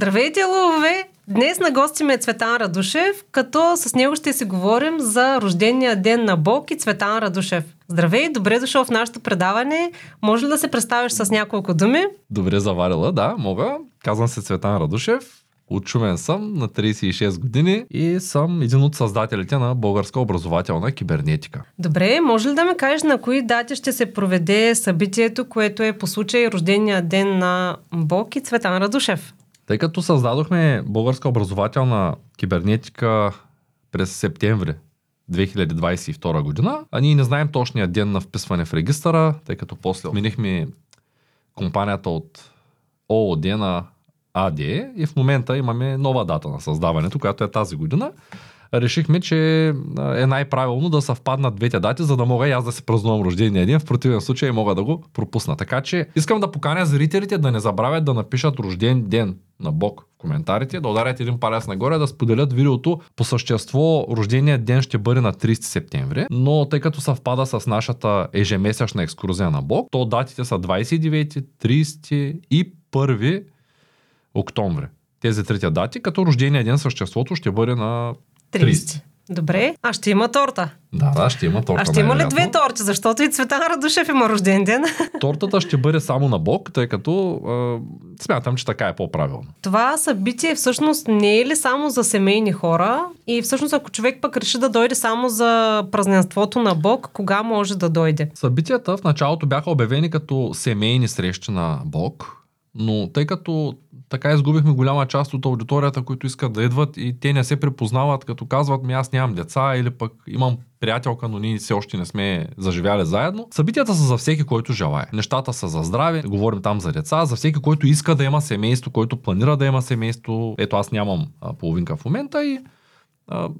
Здравейте, лъвове! Днес на гости ме е Цветан Радушев, като с него ще си говорим за рождения ден на Бог и Цветан Радушев. Здравей, добре дошъл в нашето предаване. Може ли да се представиш с няколко думи? Добре заварила, да, мога. Казвам се Цветан Радушев. Учумен съм на 36 години и съм един от създателите на българска образователна кибернетика. Добре, може ли да ми кажеш на кои дати ще се проведе събитието, което е по случай рождения ден на Бог и Цветан Радушев? Тъй като създадохме българска образователна кибернетика през септември 2022 година, а ние не знаем точния ден на вписване в регистъра, тъй като после минихме компанията от ООД на АД и в момента имаме нова дата на създаването, която е тази година. Решихме, че е най-правилно да съвпаднат двете дати, за да мога и аз да се празнувам рождения ден. В противен случай мога да го пропусна. Така че искам да поканя зрителите да не забравят да напишат рожден ден на Бог в коментарите, да ударят един палец нагоре, да споделят видеото. По същество, рождения ден ще бъде на 30 септември, но тъй като съвпада с нашата ежемесечна екскурзия на Бог, то датите са 29, 30 и 1 октомври. Тези трите дати, като рождения ден съществото ще бъде на 30. 30. Добре. А ще има торта. Да, да, ще има торта. А ще има ли две торти? Защото и Цветан Радушев има рожден ден. Тортата ще бъде само на Бог, тъй като е, смятам, че така е по-правилно. Това събитие всъщност не е ли само за семейни хора? И всъщност ако човек пък реши да дойде само за празненството на Бог, кога може да дойде? Събитията в началото бяха обявени като семейни срещи на Бог, но тъй като така изгубихме голяма част от аудиторията, които искат да идват и те не се припознават, като казват ми аз нямам деца или пък имам приятелка, но ние все още не сме заживяли заедно. Събитията са за всеки, който желая. Нещата са за здраве, говорим там за деца, за всеки, който иска да има семейство, който планира да има семейство. Ето аз нямам половинка в момента и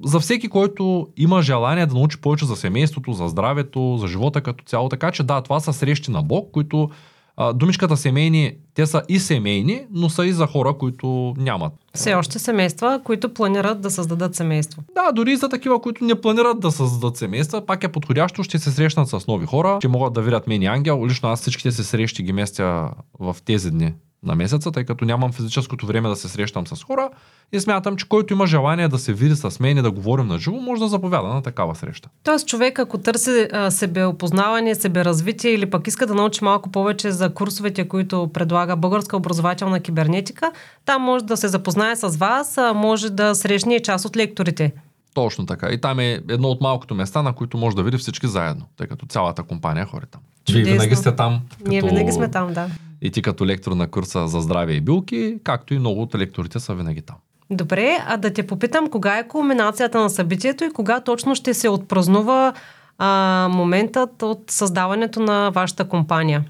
за всеки, който има желание да научи повече за семейството, за здравето, за живота като цяло. Така че да, това са срещи на Бог, които а, думичката семейни, те са и семейни, но са и за хора, които нямат. Все още семейства, които планират да създадат семейство. Да, дори за такива, които не планират да създадат семейства, пак е подходящо, ще се срещнат с нови хора, ще могат да видят мен и ангел. Лично аз всичките се срещи ги местя в тези дни на месеца, тъй като нямам физическото време да се срещам с хора и смятам, че който има желание да се види с мен и да говорим на живо, може да заповяда на такава среща. Тоест човек, ако търси а, себеопознаване, себеразвитие или пък иска да научи малко повече за курсовете, които предлага Българска образователна кибернетика, там може да се запознае с вас, а може да срещне част от лекторите. Точно така. И там е едно от малкото места, на които може да види всички заедно, тъй като цялата компания хори там. Вие винаги сте там. Като... Ние винаги сме там, да. И ти като лектор на курса за здраве и билки, както и много от лекторите са винаги там. Добре, а да те попитам, кога е кулминацията на събитието и кога точно ще се отпразнува а, моментът от създаването на вашата компания?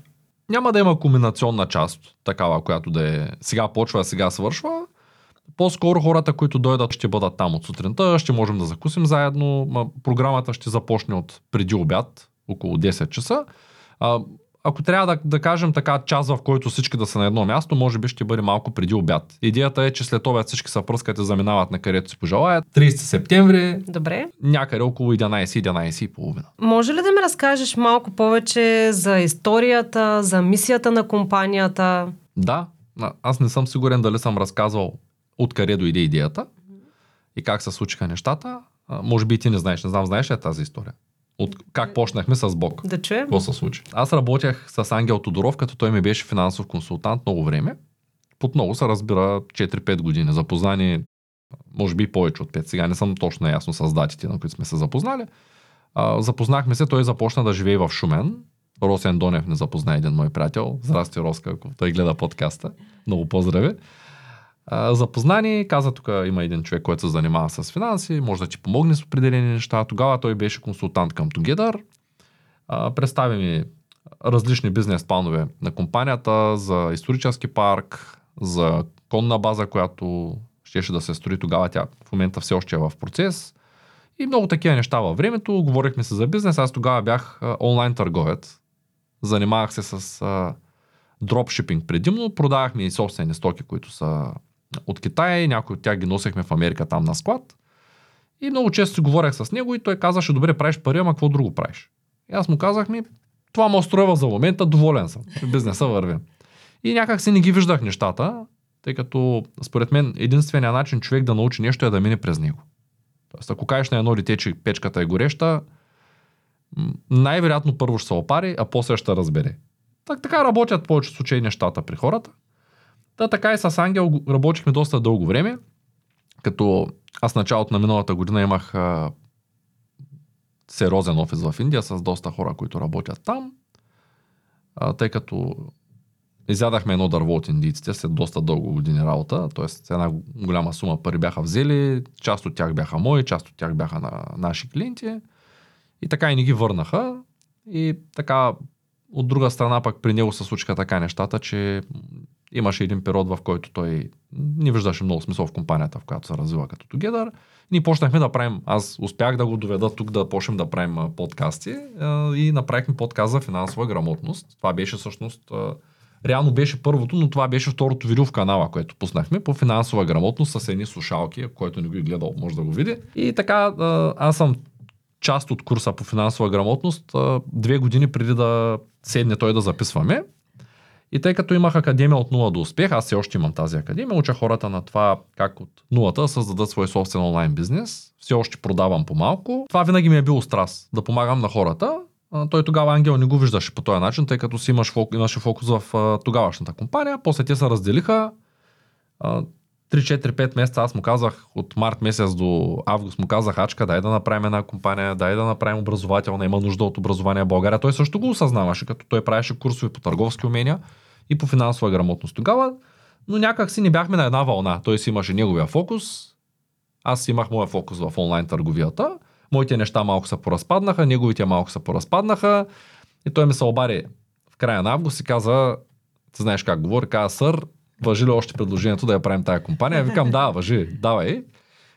Няма да има кулминационна част, такава, която да е сега почва, сега свършва. По-скоро хората, които дойдат, ще бъдат там от сутринта, ще можем да закусим заедно. Програмата ще започне от преди обяд, около 10 часа ако трябва да, да кажем така час, в който всички да са на едно място, може би ще бъде малко преди обяд. Идеята е, че след обяд всички са пръскат и заминават на където си пожелаят. 30 септември. Добре. Някъде около 11-11 и половина. Може ли да ми разкажеш малко повече за историята, за мисията на компанията? Да. Аз не съм сигурен дали съм разказвал откъде дойде идеята и как се случиха нещата. Може би и ти не знаеш. Не знам, знаеш ли тази история? От как почнахме с Бог. Да чуем. Какво се случи? Аз работях с Ангел Тодоров, като той ми беше финансов консултант много време. Под много се разбира 4-5 години. Запознани, може би повече от 5. Сега не съм точно ясно с датите, на които сме се запознали. А, запознахме се, той започна да живее в Шумен. Росен Донев не запозна един мой приятел. Здрасти, Роска, ако той гледа подкаста. Много поздрави запознани, каза тук има един човек, който се занимава с финанси, може да ти помогне с определени неща. Тогава той беше консултант към Together. представи ми различни бизнес планове на компанията за исторически парк, за конна база, която щеше да се строи тогава. Тя в момента все още е в процес. И много такива неща във времето. Говорихме се за бизнес. Аз тогава бях онлайн търговец. Занимавах се с дропшипинг предимно. Продавахме и собствени стоки, които са от Китай, някои от тях ги носехме в Америка там на склад. И много често си говорех с него и той казаше, добре, правиш пари, ама какво друго правиш? И аз му казах ми, това ме устроява за момента, доволен съм. Бизнеса върви. И някак си не ги виждах нещата. тъй като според мен единственият начин човек да научи нещо е да мине през него. Тоест, ако кажеш на едно дете, че печката е гореща, най-вероятно първо ще се опари, а после ще разбере. Так, така работят в повечето случаи нещата при хората. Та така и с Ангел работихме доста дълго време, като аз началото на миналата година имах а, сериозен офис в Индия с доста хора, които работят там, а, тъй като изядахме едно дърво от индийците след доста дълго години работа, т.е. една голяма сума пари бяха взели, част от тях бяха мои, част от тях бяха на наши клиенти и така и ни ги върнаха и така от друга страна пък при него се случиха така нещата, че имаше един период, в който той не виждаше много смисъл в компанията, в която се развива като Together. Ние почнахме да правим, аз успях да го доведа тук да почнем да правим подкасти и направихме подкаст за финансова грамотност. Това беше всъщност реално беше първото, но това беше второто видео в канала, което пуснахме по финансова грамотност с едни слушалки, който не го е гледал, може да го види. И така, аз съм част от курса по финансова грамотност две години преди да седне той да записваме. И тъй като имах академия от нула до успех, аз все още имам тази академия, уча хората на това как от нулата създадат свой собствен онлайн бизнес. Все още продавам по-малко. Това винаги ми е било страст, да помагам на хората. Той тогава Ангел не го виждаше по този начин, тъй като си имаш, имаше фокус в тогавашната компания. После те се разделиха. 3-4-5 месеца аз му казах, от март месец до август му казах, Ачка, дай да направим една компания, дай да направим образователна, има нужда от образование в България. Той също го осъзнаваше, като той правеше курсове по търговски умения и по финансова грамотност тогава, но някак си не бяхме на една вълна. Той си имаше неговия фокус, аз имах моя фокус в онлайн търговията, моите неща малко се поразпаднаха, неговите малко се поразпаднаха и той ми се обари в края на август и каза, ти знаеш как говори, каза, сър, въжи ли още предложението да я правим тая компания? Викам, да, въжи, давай.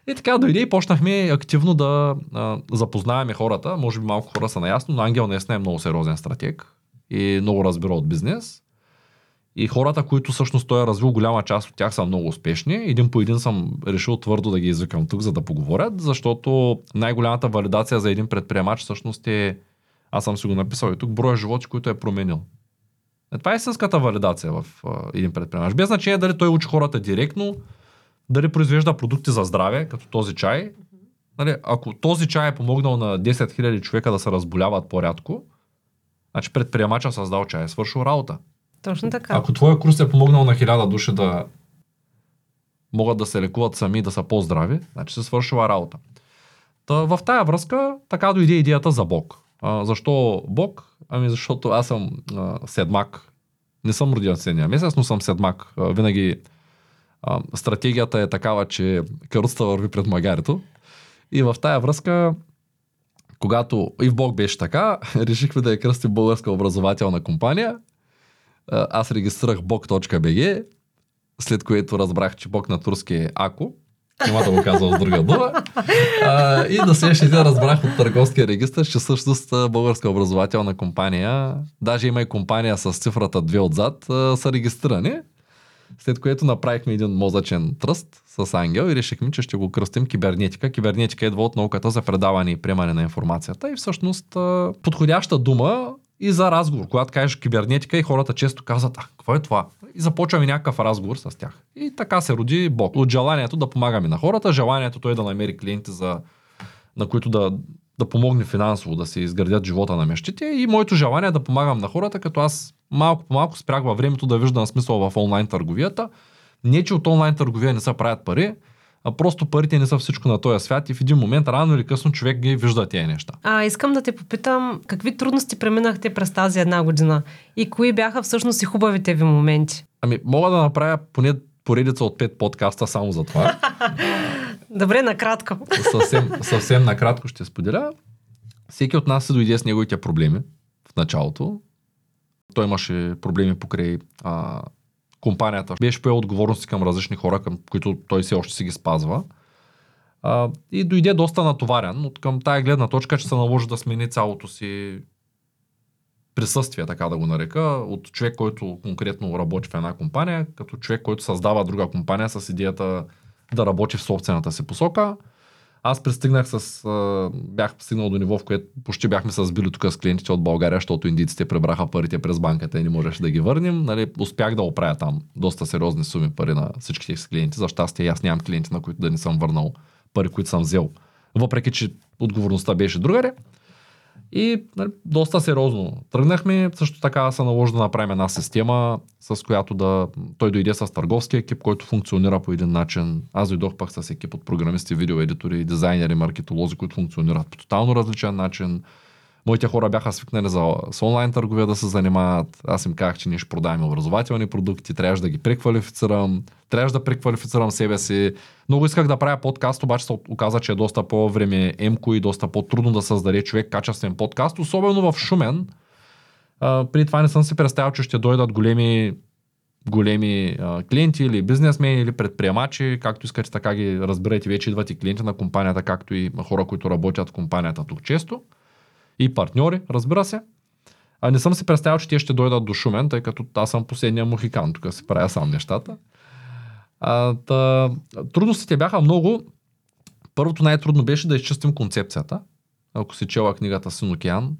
И така дойде и почнахме активно да а, запознаваме хората. Може би малко хора са наясно, но Ангел наистина е много сериозен стратег и много разбира от бизнес. И хората, които всъщност той е развил, голяма част от тях са много успешни. Един по един съм решил твърдо да ги извикам тук, за да поговорят, защото най-голямата валидация за един предприемач всъщност е, аз съм си го написал и тук, броя животи, които е променил. Е, това е истинската валидация в а, един предприемач. Без значение дали той учи хората директно, дали произвежда продукти за здраве, като този чай. Нали, ако този чай е помогнал на 10 000 човека да се разболяват по-рядко, значи предприемача създал чай, е свършил работа. Точно така. Ако твоя курс е помогнал на хиляда души да могат да се лекуват сами, да са по-здрави, значи се свършила работа. Та, в тая връзка така дойде идеята за Бог. А, защо Бог? Ами защото аз съм а, седмак. Не съм роден седния месец, но съм седмак. А, винаги а, стратегията е такава, че каруцата върви пред магарито. И в тая връзка, когато и в Бог беше така, решихме да я кръстим българска образователна компания. Аз регистрирах bog.bg, след което разбрах, че Бог на турски е Ако няма да го казвам с друга дума. А, и на следващия ден разбрах от търговския регистр, че всъщност българска образователна компания, даже има и компания с цифрата 2 отзад, са регистрирани. След което направихме един мозъчен тръст с Ангел и решихме, че ще го кръстим кибернетика. Кибернетика идва от науката за предаване и приемане на информацията и всъщност подходяща дума и за разговор. Когато кажеш кибернетика и хората често казват, а, какво е това? И започваме някакъв разговор с тях. И така се роди Бог. От желанието да помагаме на хората, желанието той да намери клиенти, за, на които да, да помогне финансово да се изградят живота на мечтите и моето желание е да помагам на хората, като аз малко по малко спрях във времето да виждам смисъл в онлайн търговията. Не, че от онлайн търговия не се правят пари, а просто парите не са всичко на този свят и в един момент, рано или късно, човек ги вижда тези неща. А, искам да те попитам, какви трудности преминахте през тази една година и кои бяха всъщност и хубавите ви моменти? Ами, мога да направя поне поредица от пет подкаста само за това. Добре, накратко. съвсем, съвсем накратко ще споделя. Всеки от нас се дойде с неговите проблеми в началото. Той имаше проблеми покрай а, компанията беше поел отговорности към различни хора, към които той все още си ги спазва. А, и дойде доста натоварен от към тая гледна точка, че се наложи да смени цялото си присъствие, така да го нарека, от човек, който конкретно работи в една компания, като човек, който създава друга компания с идеята да работи в собствената си посока. Аз пристигнах с... А, бях стигнал до ниво, в което почти бяхме се сбили тук с клиентите от България, защото индийците пребраха парите през банката и не можеше да ги върнем. Нали, успях да оправя там доста сериозни суми пари на всичките си клиенти. За щастие аз нямам клиенти, на които да не съм върнал пари, които съм взел. Въпреки, че отговорността беше другаре. И нали, доста сериозно тръгнахме. Също така се наложи да направим една система, с която да... Той дойде с търговски екип, който функционира по един начин. Аз дойдох пак с екип от програмисти, видеоедитори, дизайнери, маркетолози, които функционират по тотално различен начин. Моите хора бяха свикнали за, с онлайн търговия да се занимават. Аз им казах, че ние ще продаваме образователни продукти, трябваше да ги преквалифицирам, трябваше да преквалифицирам себе си. Много исках да правя подкаст, обаче се оказа, че е доста по-време емко и доста по-трудно да създаде човек качествен подкаст, особено в Шумен. А, при това не съм си представил, че ще дойдат големи големи а, клиенти или бизнесмени или предприемачи, както искате така ги разбирайте, вече идват и клиенти на компанията, както и хора, които работят в компанията тук често и партньори, разбира се. А не съм си представил, че те ще дойдат до Шумен, тъй като аз съм последния мухикан, тук си правя сам нещата. А, та, трудностите бяха много. Първото най-трудно беше да изчистим концепцията. Ако си чела книгата Син океан,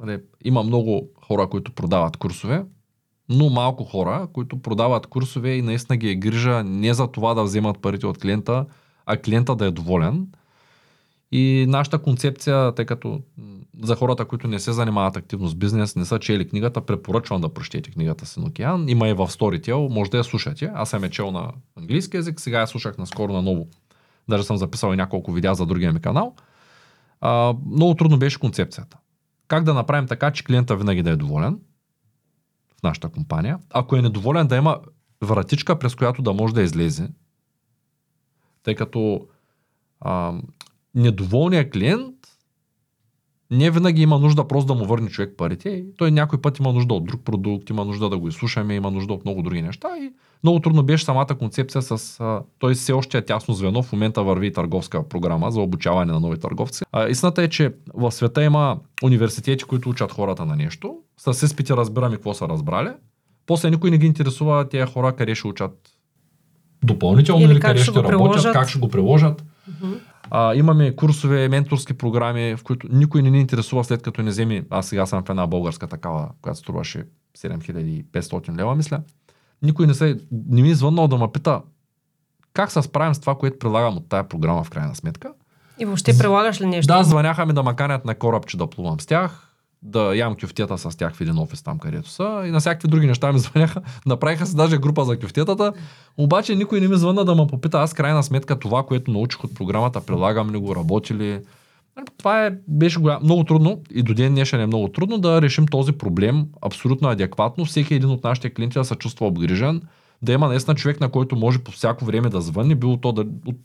нали, има много хора, които продават курсове, но малко хора, които продават курсове и наистина ги е грижа не за това да вземат парите от клиента, а клиента да е доволен – и нашата концепция, тъй като за хората, които не се занимават активно с бизнес, не са чели книгата, препоръчвам да прочетете книгата Син океан. Има и в Storytel, може да я слушате. Аз съм е чел на английски язик, сега я слушах наскоро на ново. Даже съм записал и няколко видеа за другия ми канал. А, много трудно беше концепцията. Как да направим така, че клиента винаги да е доволен в нашата компания. Ако е недоволен, да има вратичка, през която да може да излезе. Тъй като а, недоволният клиент не винаги има нужда просто да му върне човек парите. Той някой път има нужда от друг продукт, има нужда да го изслушаме, има нужда от много други неща. И много трудно беше самата концепция с... А, той все още е тясно звено. В момента върви търговска програма за обучаване на нови търговци. А, истината е, че в света има университети, които учат хората на нещо. С изпити разбираме какво са разбрали. После никой не ги интересува тези хора къде ще учат допълнително или, или къде ще, ще работят, приложат. как ще го приложат. Uh-huh. А, имаме курсове, менторски програми, в които никой не ни интересува след като не вземи, аз сега съм в една българска такава, която струваше 7500 лева, мисля. Никой не, се, не ми е звъннал да ме пита как се справим с това, което прилагам от тая програма в крайна сметка. И въобще прилагаш ли нещо? Да, звъняха ми да ме канят на кораб, че да плувам с тях да ям кюфтета с тях в един офис там, където са. И на всякакви други неща ми звъняха. Направиха се даже група за кюфтетата. Обаче никой не ми звънна да ме попита аз крайна сметка това, което научих от програмата, прилагам ли го, работи ли. Нали, това е, беше голям, много трудно и до ден днешен е много трудно да решим този проблем абсолютно адекватно. Всеки един от нашите клиенти да се чувства обгрижен, да има наистина човек, на който може по всяко време да звъни, било то да, от,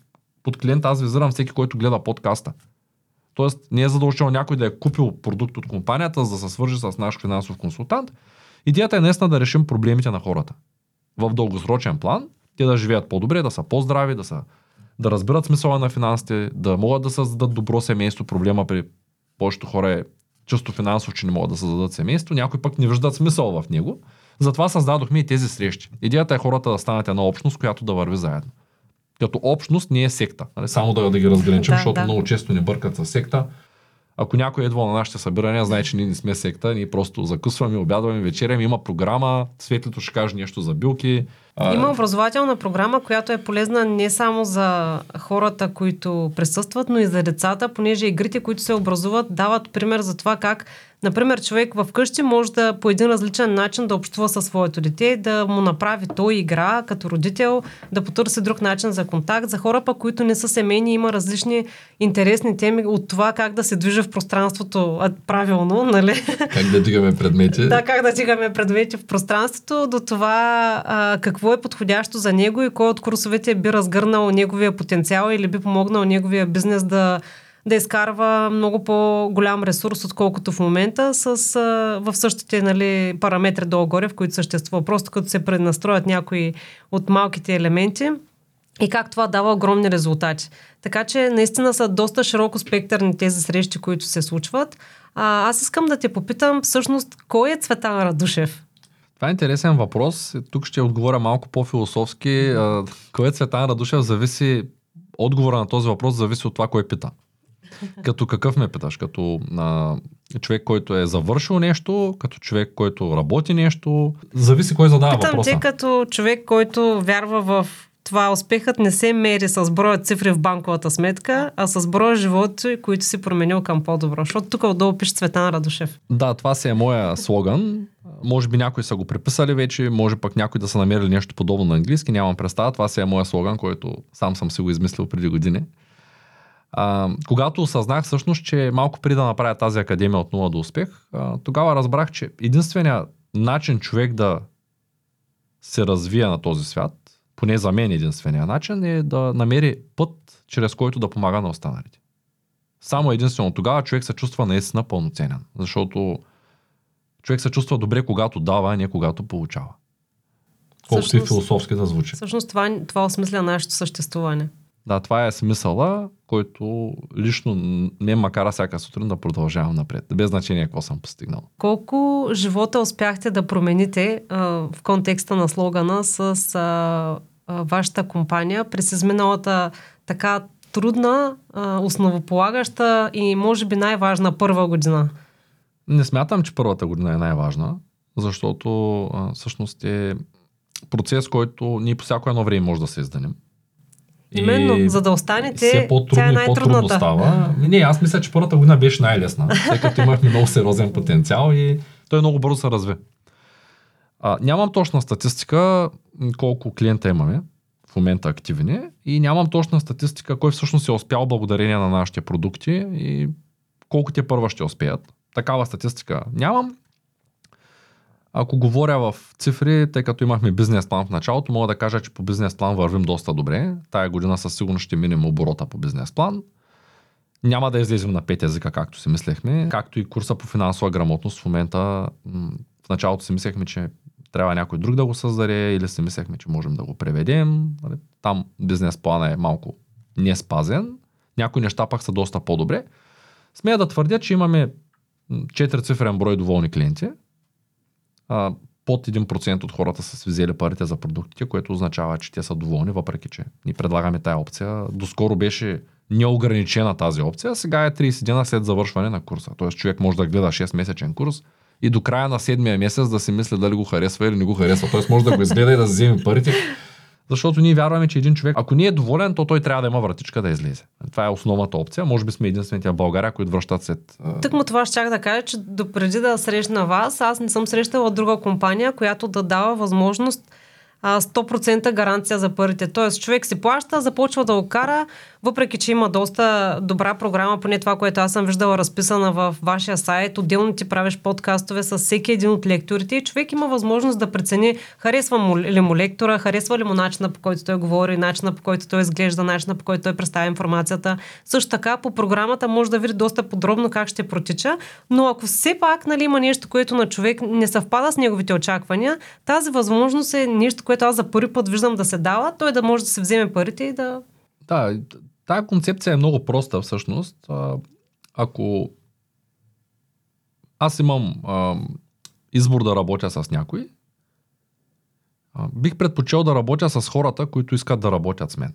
под клиента аз визирам всеки, който гледа подкаста. Тоест не е задължително някой да е купил продукт от компанията, за да се свържи с наш финансов консултант. Идеята е наистина да решим проблемите на хората. В дългосрочен план те да живеят по-добре, да са по-здрави, да, са, да разберат смисъла на финансите, да могат да създадат добро семейство. Проблема при повечето хора е чисто финансов, че не могат да създадат семейство. Някои пък не виждат смисъл в него. Затова създадохме и тези срещи. Идеята е хората да станат една общност, която да върви заедно като общност не е секта. Нали? Само да, да ги разграничим, да, защото да. много често ни бъркат с секта. Ако някой едва на нашите събирания, знае, че ние не сме секта, ние просто закъсваме, обядваме, вечеряме, има програма, Светлито ще каже нещо за билки. Има образователна програма, която е полезна не само за хората, които присъстват, но и за децата, понеже игрите, които се образуват, дават пример за това как Например, човек в къщи може да по един различен начин да общува със своето дете, да му направи той игра като родител, да потърси друг начин за контакт. За хора, пък, които не са семейни, има различни интересни теми от това как да се движа в пространството правилно, нали? Как да дигаме предмети. да, как да дигаме предмети в пространството, до това а, какво е подходящо за него и кой от курсовете би разгърнал неговия потенциал или би помогнал неговия бизнес да да изкарва много по-голям ресурс, отколкото в момента, с, а, в същите нали, параметри долу-горе, в които съществува. Просто като се пренастроят някои от малките елементи и как това дава огромни резултати. Така че наистина са доста широко спектърни тези срещи, които се случват. А, аз искам да те попитам всъщност, кой е Цветан Радушев? Това е интересен въпрос. Тук ще отговоря малко по-философски. Кой е Цветан Радушев зависи отговора на този въпрос зависи от това кой пита. Като какъв ме питаш? Като а, човек, който е завършил нещо, като човек, който работи нещо. Зависи кой задава Питам въпроса. те като човек, който вярва в това успехът не се мери с броя цифри в банковата сметка, а с броя животи, които си променил към по-добро. Защото тук отдолу пише Цветан Радушев. Да, това си е моя слоган. Може би някои са го преписали вече, може пък някои да са намерили нещо подобно на английски, нямам представа. Това си е моя слоган, който сам съм си го измислил преди години. А, когато осъзнах всъщност, че малко преди да направя тази академия от нула до успех, а, тогава разбрах, че единственият начин човек да се развие на този свят, поне за мен единствения начин, е да намери път, чрез който да помага на останалите. Само единствено тогава човек се чувства наистина пълноценен. Защото човек се чувства добре, когато дава, а не когато получава. Колкото и философски да звучи. Всъщност това, това осмисля нашето съществуване. Да, това е смисъла, който лично не макара всяка сутрин да продължавам напред. Без значение какво съм постигнал. Колко живота успяхте да промените а, в контекста на слогана с а, а, вашата компания през изминалата така трудна, а, основополагаща и може би най-важна първа година? Не смятам, че първата година е най-важна, защото а, всъщност е процес, който ние по всяко едно време може да се изданем. Именно, за да останете, все по-трудно тя е и по-трудно най-трудната. става. Не, аз мисля, че първата година беше най-лесна, тъй като имахме много сериозен потенциал и той много бързо се разви. А, нямам точна статистика колко клиента имаме в момента активни и нямам точна статистика кой всъщност е успял благодарение на нашите продукти и колко те първа ще успеят. Такава статистика нямам. Ако говоря в цифри, тъй като имахме бизнес план в началото, мога да кажа, че по бизнес план вървим доста добре. Тая година със сигурност ще минем оборота по бизнес план. Няма да излезем на пет езика, както си мислехме. Както и курса по финансова грамотност в момента. В началото си мислехме, че трябва някой друг да го създаде или си мислехме, че можем да го преведем. Нали, Там бизнес плана е малко не спазен. Някои неща пак са доста по-добре. Смея да твърдя, че имаме 4 цифрен брой доволни клиенти. Под 1% от хората са взели парите за продуктите, което означава, че те са доволни, въпреки че ни предлагаме тая опция. Доскоро беше неограничена тази опция, сега е 30 дена след завършване на курса. Тоест човек може да гледа 6-месечен курс и до края на седмия месец да си мисли дали го харесва или не го харесва. Тоест може да го изгледа и да вземе парите. Защото ние вярваме, че един човек, ако не е доволен, то той трябва да има вратичка да излезе. Това е основната опция. Може би сме единствените в България, които връщат след. Тък му това щях да кажа, че допреди да срещна вас, аз не съм срещала друга компания, която да дава възможност 100% гаранция за парите. Тоест, човек си плаща, започва да го кара, въпреки че има доста добра програма, поне това, което аз съм виждала разписана в вашия сайт, отделно ти правиш подкастове с всеки един от лекторите и човек има възможност да прецени харесва му ли му лектора, харесва ли му начина по който той говори, начина по който той изглежда, начина по който той представя информацията. Също така по програмата може да види доста подробно как ще протича, но ако все пак нали, има нещо, което на човек не съвпада с неговите очаквания, тази възможност е нещо, което аз за първи път виждам да се дава, той да може да се вземе парите и да Да, тая концепция е много проста всъщност. Ако аз имам а, избор да работя с някой, а, бих предпочел да работя с хората, които искат да работят с мен.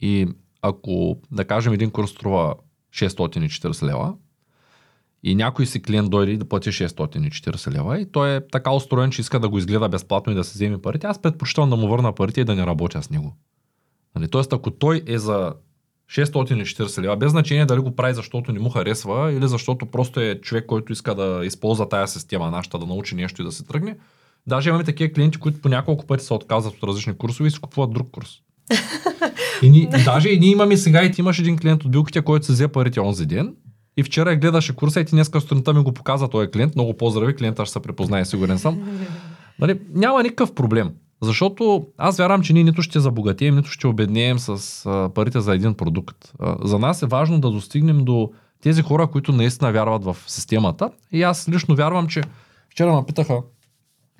И ако, да кажем, един курс струва 640 лева и някой си клиент дойде и да плати 640 лева и той е така устроен, че иска да го изгледа безплатно и да се вземе парите, аз предпочитам да му върна парите и да не работя с него. Нали, Тоест, ако той е за 640 лева, без значение дали го прави защото не му харесва или защото просто е човек, който иска да използва тая система нашата, да научи нещо и да се тръгне. Даже имаме такива клиенти, които по няколко пъти се отказват от различни курсове и си купуват друг курс. И, ни, и даже и ние имаме сега и ти имаш един клиент от билките, който се взе парите онзи ден и вчера я гледаше курса и ти днеска сутринта ми го показа този клиент. Много поздрави, клиента ще се препознае, сигурен съм. Нали, няма никакъв проблем. Защото аз вярвам, че ние нито ще забогатеем, нито ще обеднеем с а, парите за един продукт. А, за нас е важно да достигнем до тези хора, които наистина вярват в системата. И аз лично вярвам, че вчера ме питаха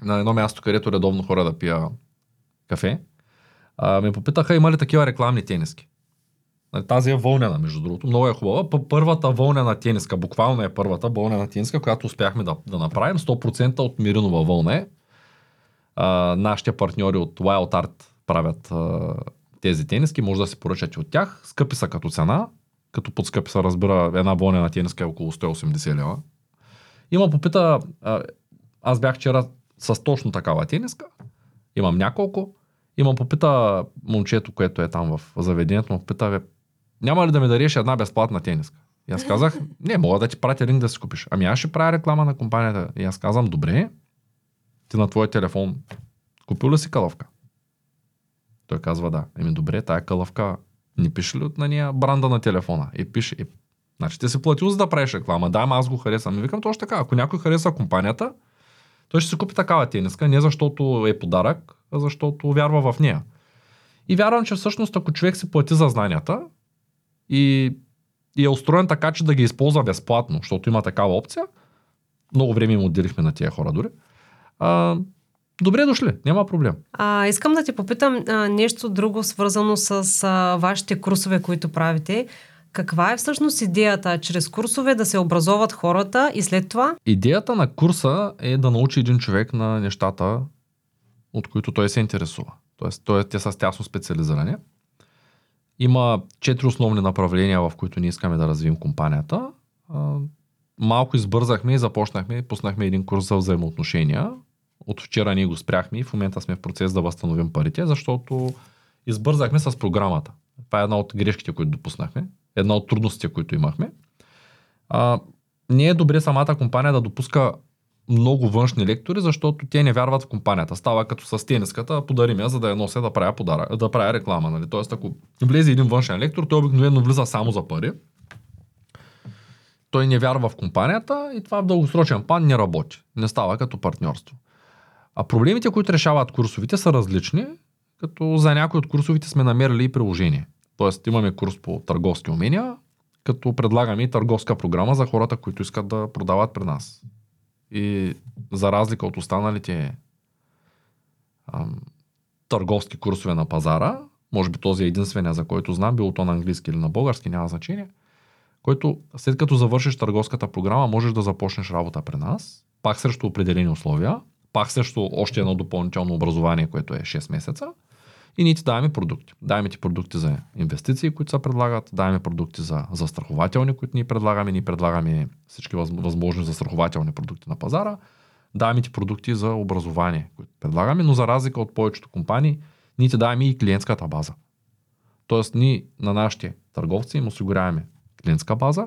на едно място, където редовно хора да пия кафе, а, ме попитаха има ли такива рекламни тениски. Нали, Тази е вълнена, между другото. Много е хубава. Първата вълнена тениска, буквално е първата вълнена тениска, която успяхме да, да направим. 100% от Миринова вълна е. А, нашите партньори от Wild Art правят а, тези тениски, може да си поръчате от тях. Скъпи са като цена, като под скъпи са разбира една волнена тениска е около 180 лева. Има попита, а, аз бях вчера с точно такава тениска, имам няколко, има попита момчето, което е там в заведението, му попита, няма ли да ми дариш една безплатна тениска? И аз казах, не, мога да ти пратя ринг да си купиш. Ами аз ще правя реклама на компанията. И аз казвам, добре, ти на твой телефон купил ли си калъвка? Той казва да. Еми добре, тая калъвка не пише ли от на нея бранда на телефона? И пише, и, значи ти си платил за да правиш реклама. Да, аз го харесвам. И викам точно така. Ако някой харесва компанията, той ще си купи такава тениска, не защото е подарък, а защото вярва в нея. И вярвам, че всъщност ако човек си плати за знанията и, и е устроен така, че да ги използва безплатно, защото има такава опция, много време им отделихме на тия хора дори, а, Добре дошли, няма проблем. А, искам да ти попитам а, нещо друго, свързано с а, вашите курсове, които правите. Каква е всъщност идеята чрез курсове да се образоват хората и след това? Идеята на курса е да научи един човек на нещата, от които той се интересува. Тоест, той, те са тясно специализирани. Има четири основни направления, в които ние искаме да развием компанията. Малко избързахме и започнахме, пуснахме един курс за взаимоотношения. От вчера ние го спряхме и в момента сме в процес да възстановим парите, защото избързахме с програмата. Това е една от грешките, които допуснахме. Една от трудностите, които имахме. А, не е добре самата компания да допуска много външни лектори, защото те не вярват в компанията. Става като с тениската, подари ме, за да я нося да правя, подарък, да правя реклама. Нали? Тоест, ако влезе един външен лектор, той обикновено влиза само за пари. Той не вярва в компанията и това в дългосрочен план не работи. Не става като партньорство. А проблемите, които решават курсовите, са различни, като за някои от курсовите сме намерили и приложение. Тоест имаме курс по търговски умения, като предлагаме и търговска програма за хората, които искат да продават при нас. И за разлика от останалите ам, търговски курсове на пазара, може би този е единствения, за който знам, било то на английски или на български, няма значение, който след като завършиш търговската програма, можеш да започнеш работа при нас, пак срещу определени условия, пак също още едно допълнително образование, което е 6 месеца. И ние ти даваме продукти. Даваме ти продукти за инвестиции, които се предлагат, даваме продукти за застрахователни, които ни предлагаме. Ние предлагаме всички възможни застрахователни продукти на пазара. Даваме ти продукти за образование, които предлагаме, но за разлика от повечето компании, ние ти даваме и клиентската база. Тоест, ние на нашите търговци им осигуряваме клиентска база,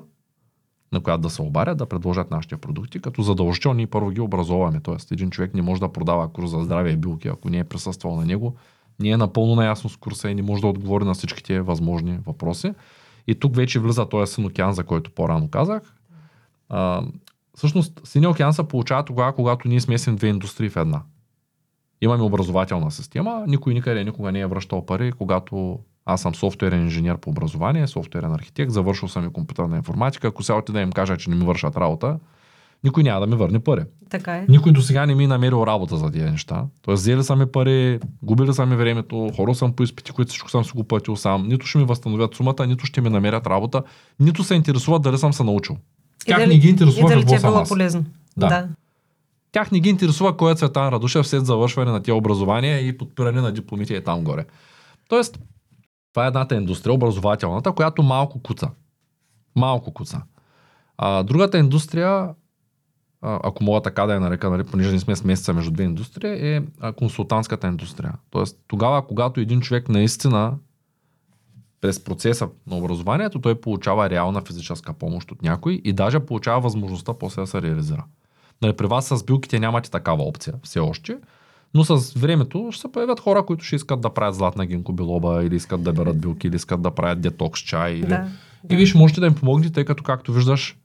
на която да се обарят, да предложат нашите продукти, като задължително ние първо ги образоваме. Тоест, един човек не може да продава курс за здраве и билки, ако не е присъствал на него, не е напълно наясно с курса и не може да отговори на всичките възможни въпроси. И тук вече влиза този син океан, за който по-рано казах. А, всъщност, синия океан се получава тогава, когато ние смесим две индустрии в една. Имаме образователна система, никой никъде никога не е връщал пари, когато аз съм софтуерен инженер по образование, софтуерен архитект, завършил съм и компютърна информатика. Ако сега да им кажа, че не ми вършат работа, никой няма да ми върне пари. Така е. Никой до сега не ми е намерил работа за тези неща. Тоест, взели са ми пари, губили са ми времето, хора съм по изпити, които всичко съм си го платил сам. Нито ще ми възстановят сумата, нито ще ми намерят работа, нито се интересуват дали съм се научил. Тях дали, не ги интересува и дали какво е било полезно. Да. да. Тях не ги интересува кой е Цветан Радушев след завършване на тия образования и подпиране на дипломите е там горе. Тоест, това е едната индустрия, образователната, която малко куца. Малко куца. А, другата индустрия, ако мога така да я нарека, нали, понеже не сме с месеца между две индустрии, е консултантската индустрия. Тоест, тогава, когато един човек наистина през процеса на образованието, той получава реална физическа помощ от някой и даже получава възможността после да се реализира. Нали, при вас с билките нямате такава опция все още, но с времето ще се появят хора, които ще искат да правят златна гинкобилоба или искат да берат билки, или искат да правят детокс чай. Или... Да, и виж, можете да им помогнете, тъй като, както виждаш,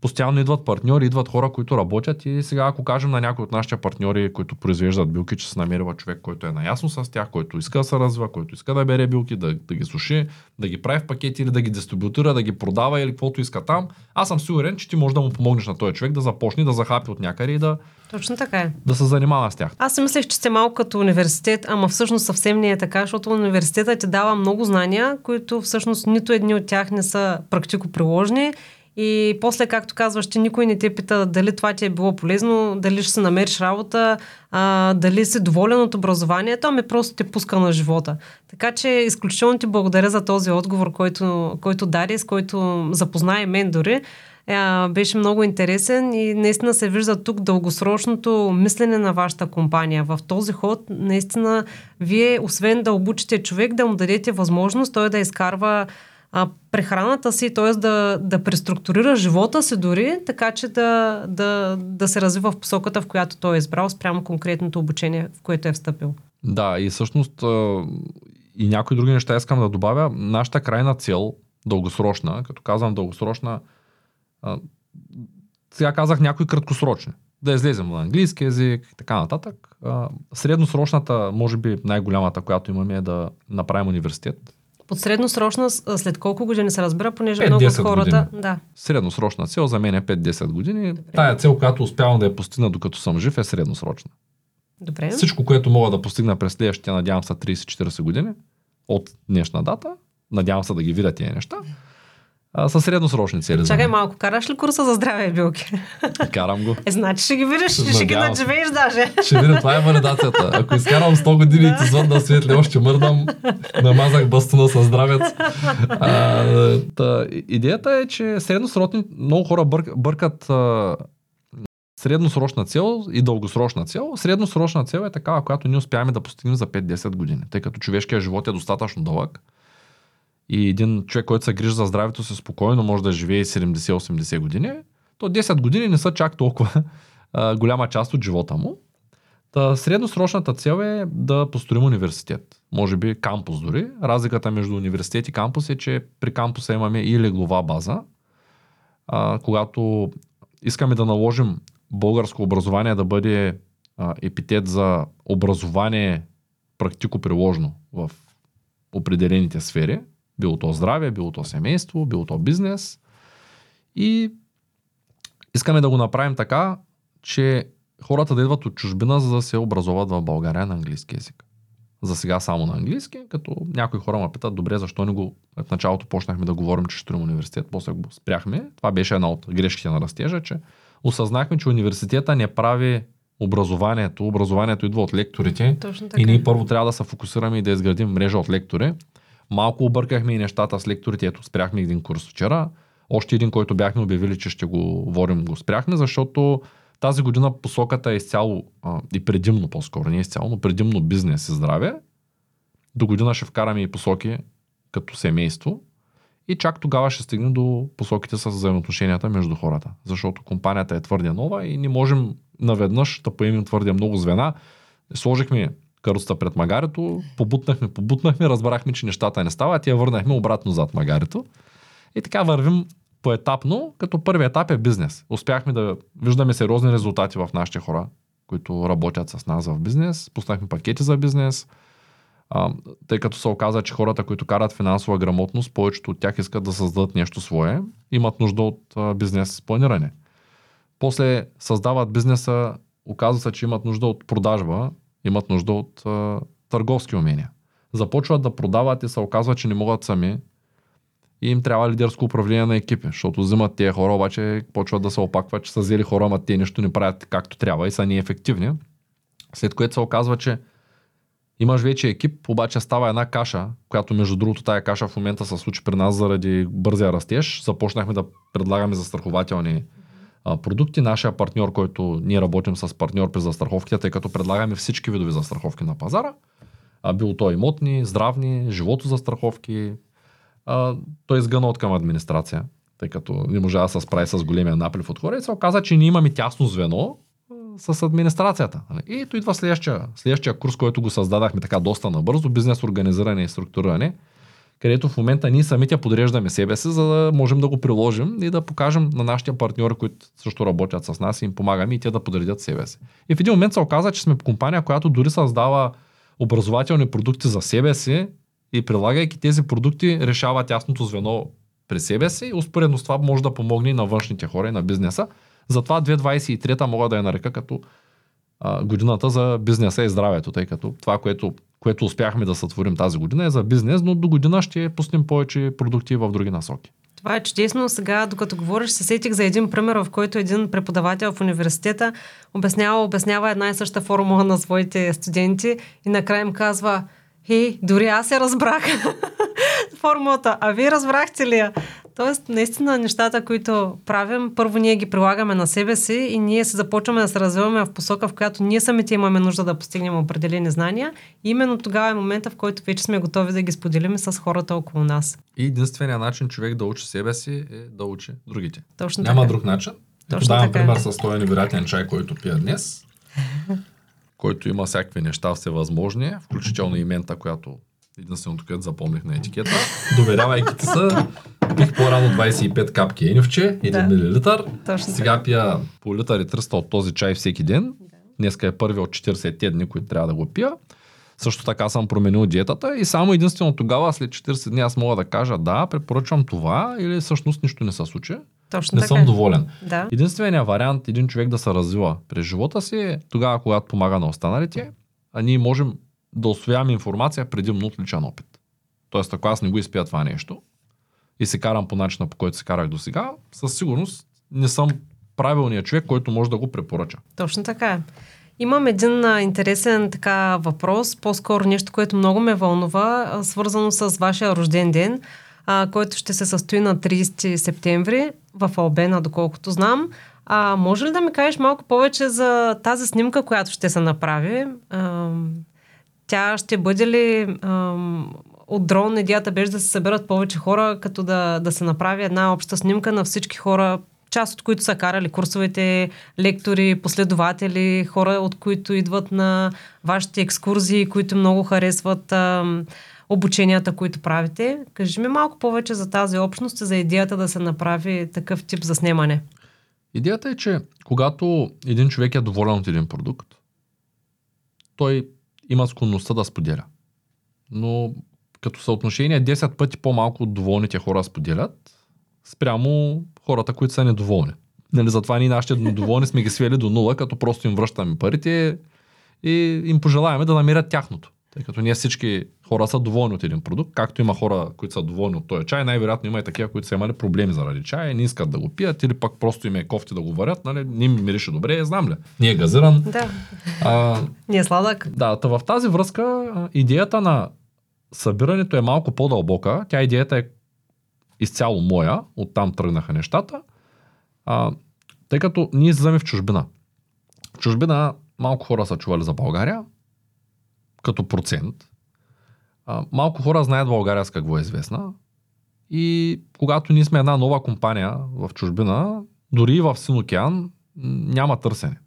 постоянно идват партньори, идват хора, които работят и сега ако кажем на някой от нашите партньори, които произвеждат билки, че се намерива човек, който е наясно с тях, който иска да се развива, който иска да бере билки, да, да ги суши, да ги прави в пакети или да ги дистрибутира, да ги продава или каквото иска там, аз съм сигурен, че ти можеш да му помогнеш на този човек да започне да захапи от някъде и да, точно така е. Да се занимава с тях. Аз си мислех, че сте малко като университет, ама всъщност съвсем не е така, защото университетът ти дава много знания, които всъщност нито едни от тях не са практико-приложни И после, както казваш, че никой не те пита дали това ти е било полезно, дали ще се намериш работа, а, дали си доволен от образованието, ами просто те пуска на живота. Така че изключително ти благодаря за този отговор, който, който даде, с който запозна и мен дори. А, беше много интересен и наистина се вижда тук дългосрочното мислене на вашата компания. В този ход, наистина, вие, освен да обучите човек, да му дадете възможност той да изкарва а, прехраната си, т.е. Да, да преструктурира живота си дори, така че да, да, да се развива в посоката, в която той е избрал, спрямо конкретното обучение, в което е встъпил. Да, и всъщност и някои други неща искам да добавя. Нашата крайна цел, дългосрочна, като казвам дългосрочна, сега казах някои краткосрочни. Да излезем на английски язик и така нататък. Средносрочната, може би най-голямата, която имаме е да направим университет под средносрочна, след колко години се разбира, понеже много от хората... Години. Да. Средносрочна цел за мен е 5-10 години. Добре. Тая цел, която успявам да я постигна докато съм жив, е средносрочна. Добре. Всичко, което мога да постигна през следващите, надявам се, 30-40 години от днешна дата, надявам се да ги видя тези неща, а, със средносрочни цели. Чакай малко, караш ли курса за здраве и билки? Карам го. Е, значи ще ги видиш, ще, ще ги надживееш даже. Ще видя, това е валидацията. Ако изкарам 100 години и ти звън на свет, още мърдам, намазах бастуна със здравец. А, та, идеята е, че средносрочни, много хора бърк, бъркат а, средносрочна цел и дългосрочна цел. Средносрочна цел е такава, която ние успяваме да постигнем за 5-10 години, тъй като човешкият живот е достатъчно дълъг и един човек, който се грижи за здравето си спокойно, може да живее 70-80 години, то 10 години не са чак толкова а, голяма част от живота му. Та средносрочната цел е да построим университет. Може би кампус дори. Разликата между университет и кампус е, че при кампуса имаме и леглова база. А, когато искаме да наложим българско образование да бъде а, епитет за образование практико-приложно в определените сфери, било то здраве, било то семейство, било то бизнес. И искаме да го направим така, че хората да идват от чужбина, за да се образоват в България на английски язик. За сега само на английски, като някои хора ме питат, добре, защо не го... В началото почнахме да говорим, че ще университет, после го спряхме. Това беше една от грешките на растежа, че осъзнахме, че университета не прави образованието. Образованието идва от лекторите. И ние първо трябва да се фокусираме и да изградим мрежа от лектори. Малко объркахме и нещата с лекторите. Ето, спряхме един курс вчера. Още един, който бяхме обявили, че ще го водим, го спряхме, защото тази година посоката е изцяло а, и предимно по-скоро, не изцяло, но предимно бизнес и здраве. До година ще вкараме и посоки като семейство. И чак тогава ще стигнем до посоките с взаимоотношенията между хората. Защото компанията е твърде нова и не можем наведнъж да поемем твърде много звена. Сложихме каруцата пред магарето, побутнахме, побутнахме, разбрахме, че нещата не стават и я върнахме обратно зад магарето. И така вървим поетапно, като първи етап е бизнес. Успяхме да виждаме сериозни резултати в нашите хора, които работят с нас в бизнес. Пуснахме пакети за бизнес. А, тъй като се оказа, че хората, които карат финансова грамотност, повечето от тях искат да създадат нещо свое, имат нужда от а, бизнес планиране. После създават бизнеса, оказва се, че имат нужда от продажба имат нужда от а, търговски умения. Започват да продават и се оказва, че не могат сами и им трябва лидерско управление на екипи, защото взимат тези хора, обаче почват да се опакват, че са взели хора, ама те нещо не правят както трябва и са неефективни. След което се оказва, че имаш вече екип, обаче става една каша, която между другото тая каша в момента се случи при нас заради бързия растеж. Започнахме да предлагаме застрахователни продукти. Нашия партньор, който ние работим с партньор при застраховките, тъй като предлагаме всички видови застраховки на пазара, а, било то имотни, здравни, живото застраховки, а, той изгъна от към администрация, тъй като не можа да се справи с големия наплив от хора и се оказа, че ние имаме тясно звено с администрацията. И то идва следващия, следващия курс, който го създадахме така доста набързо, бизнес организиране и структуриране където в момента ние самите подреждаме себе си, за да можем да го приложим и да покажем на нашите партньори, които също работят с нас и им помагаме и те да подредят себе си. И в един момент се оказа, че сме компания, която дори създава образователни продукти за себе си и прилагайки тези продукти решава тясното звено при себе си и успоредно с това може да помогне и на външните хора и на бизнеса. Затова 2023 мога да я нарека като а, годината за бизнеса и здравето, тъй като това, което което успяхме да сътворим тази година е за бизнес, но до година ще пуснем повече продукти в други насоки. Това е чудесно. Сега, докато говориш, се сетих за един пример, в който един преподавател в университета обяснява, обяснява една и съща формула на своите студенти и накрая им казва, Ей, дори аз я разбрах формулата. А вие разбрахте ли я? Тоест, наистина, нещата, които правим, първо ние ги прилагаме на себе си и ние се започваме да се развиваме в посока, в която ние самите имаме нужда да постигнем определени знания. И именно тогава е момента, в който вече сме готови да ги споделим с хората около нас. И единственият начин човек да учи себе си е да учи другите. Точно Няма така. друг начин. Точно давам така. пример с този невероятен чай, който пия днес, който има всякакви неща всевъзможни, включително и мента, която единственото, което запомних на етикета. Доверявайки ти се, пих по-рано 25 капки енивче, 1 Да. милилитър. Точно Сега пия по литър и 300 от този чай всеки ден. Днеска е първи от 40 дни, които трябва да го пия. Също така съм променил диетата и само единствено тогава, след 40 дни, аз мога да кажа да, препоръчвам това или всъщност нищо не се случи. Точно Не така. съм доволен. Да. Единственият вариант един човек да се развива през живота си е тогава, когато помага на останалите, а ние можем да освояваме информация предимно от личен опит. Тоест, ако аз не го изпия това нещо и се карам по начина, по който се карах до сега, със сигурност не съм правилният човек, който може да го препоръча. Точно така е. Имам един а, интересен така въпрос, по-скоро нещо, което много ме вълнува, а, свързано с вашия рожден ден, а, който ще се състои на 30 септември в Албена, доколкото знам. А, може ли да ми кажеш малко повече за тази снимка, която ще се направи? А, тя ще бъде ли ам, от дрон? Идеята беше да се съберат повече хора, като да, да се направи една обща снимка на всички хора, част от които са карали курсовете, лектори, последователи, хора, от които идват на вашите екскурзии, които много харесват ам, обученията, които правите. Кажи ми малко повече за тази общност и за идеята да се направи такъв тип заснемане. Идеята е, че когато един човек е доволен от един продукт, той има склонността да споделя. Но като съотношение 10 пъти по-малко от доволните хора споделят, спрямо хората, които са недоволни. Нали, затова ние нашите недоволни сме ги свели до нула, като просто им връщаме парите и им пожелаваме да намерят тяхното. Тъй като ние всички хора са доволни от един продукт, както има хора, които са доволни от този чай, най-вероятно има и такива, които са имали проблеми заради чая, не искат да го пият или пък просто им е кофти да го варят, нали? Не им мирише добре, знам ли. Ние е газиран. Да, А, не е сладък. да, в тази връзка идеята на събирането е малко по-дълбока. Тя идеята е изцяло моя, оттам тръгнаха нещата. А, тъй като ние излизаме в чужбина. В чужбина малко хора са чували за България, като процент. Малко хора знаят България с какво е известна. И когато ние сме една нова компания в чужбина, дори и в Син океан, няма търсене.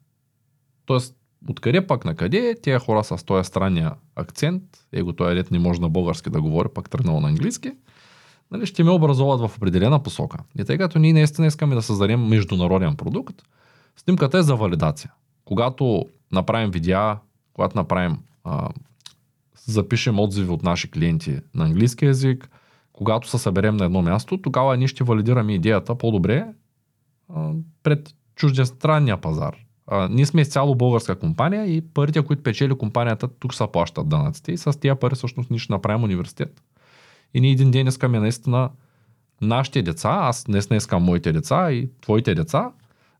Тоест, откъде пък на къде, тия хора с този странния акцент, его той ред не може на български да говори, пък тръгнал на английски, нали, ще ме образуват в определена посока. И тъй като ние наистина искаме да създадем международен продукт, снимката е за валидация. Когато направим видеа, когато направим, а, запишем отзиви от наши клиенти на английски язик, когато се съберем на едно място, тогава ние ще валидираме идеята по-добре а, пред чуждестранния пазар. А, ние сме изцяло българска компания и парите, които печели компанията, тук са плащат данъците и с тия пари всъщност ние ще направим университет. И ние един ден искаме наистина нашите деца, аз днес не искам моите деца и твоите деца,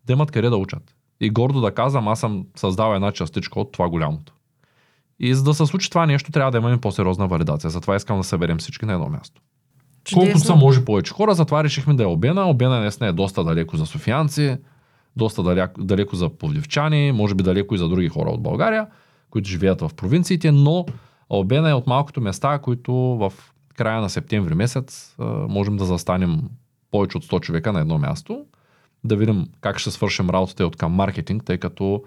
да имат къде да учат. И гордо да казвам, аз съм създал една частичка от това голямото. И за да се случи това нещо, трябва да имаме по-сериозна валидация. Затова искам да съберем всички на едно място. Колкото са може повече хора, затова решихме да е Обена. Обена наистина е доста далеко за софиянци, доста далеко, далеко за пловдивчани, може би далеко и за други хора от България, които живеят в провинциите, но Обена е от малкото места, които в края на септември месец можем да застанем повече от 100 човека на едно място, да видим как ще свършим работата от към маркетинг, тъй като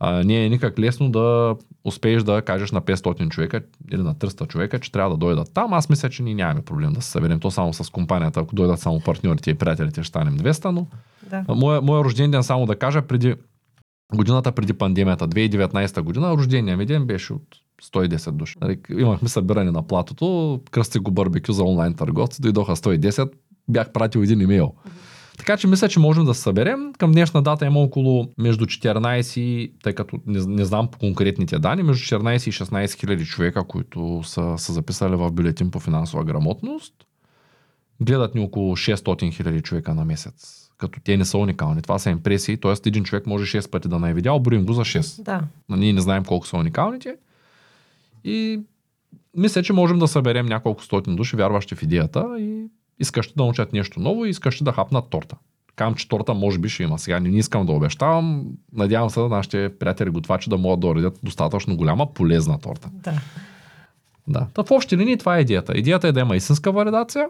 а, не е никак лесно да успееш да кажеш на 500 човека или на 300 човека, че трябва да дойдат там. Аз мисля, че ние нямаме проблем да се съберем то само с компанията. Ако дойдат само партньорите и приятелите, ще станем 200, но Да. моя, моя рожден ден, само да кажа, преди годината преди пандемията, 2019 година, рождения ми ден беше от 110 души. Нали, Имахме събиране на платото, кръсти го барбекю за онлайн търговци, дойдоха 110, бях пратил един имейл. Така че мисля, че можем да се съберем. Към днешна дата има около между 14, и- тъй като не, не знам по конкретните данни, между 14 и 16 хиляди човека, които са, са записали в бюлетин по финансова грамотност. гледат ни около 600 хиляди човека на месец. Като те не са уникални. Това са импресии, т.е. един човек може 6 пъти да не е видял, броим го за 6. Да. Ние не знаем колко са уникалните. И мисля, че можем да съберем няколко стотин души, вярващи в идеята и искащи да научат нещо ново и искащи да хапнат торта. Кам, че торта може би ще има. Сега не искам да обещавам. Надявам се да нашите приятели готвачи да могат да уредят достатъчно голяма полезна торта. Да. Да. Та в общи линии това е идеята. Идеята е да има истинска валидация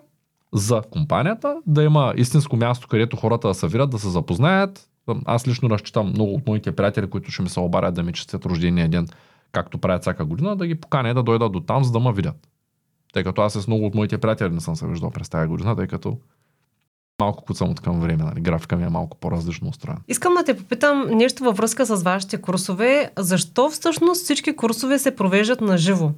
за компанията, да има истинско място, където хората да се вират, да се запознаят. Аз лично разчитам много от моите приятели, които ще ми се обарят да ми честят рождения ден, както правят всяка година, да ги поканя да дойдат до там, за да ме видят. Тъй като аз с много от моите приятели не съм се виждал през тази година, тъй като малко куцам от към време, нали? графика ми е малко по-различно устроена. Искам да те попитам нещо във връзка с вашите курсове. Защо всъщност всички курсове се провеждат на живо?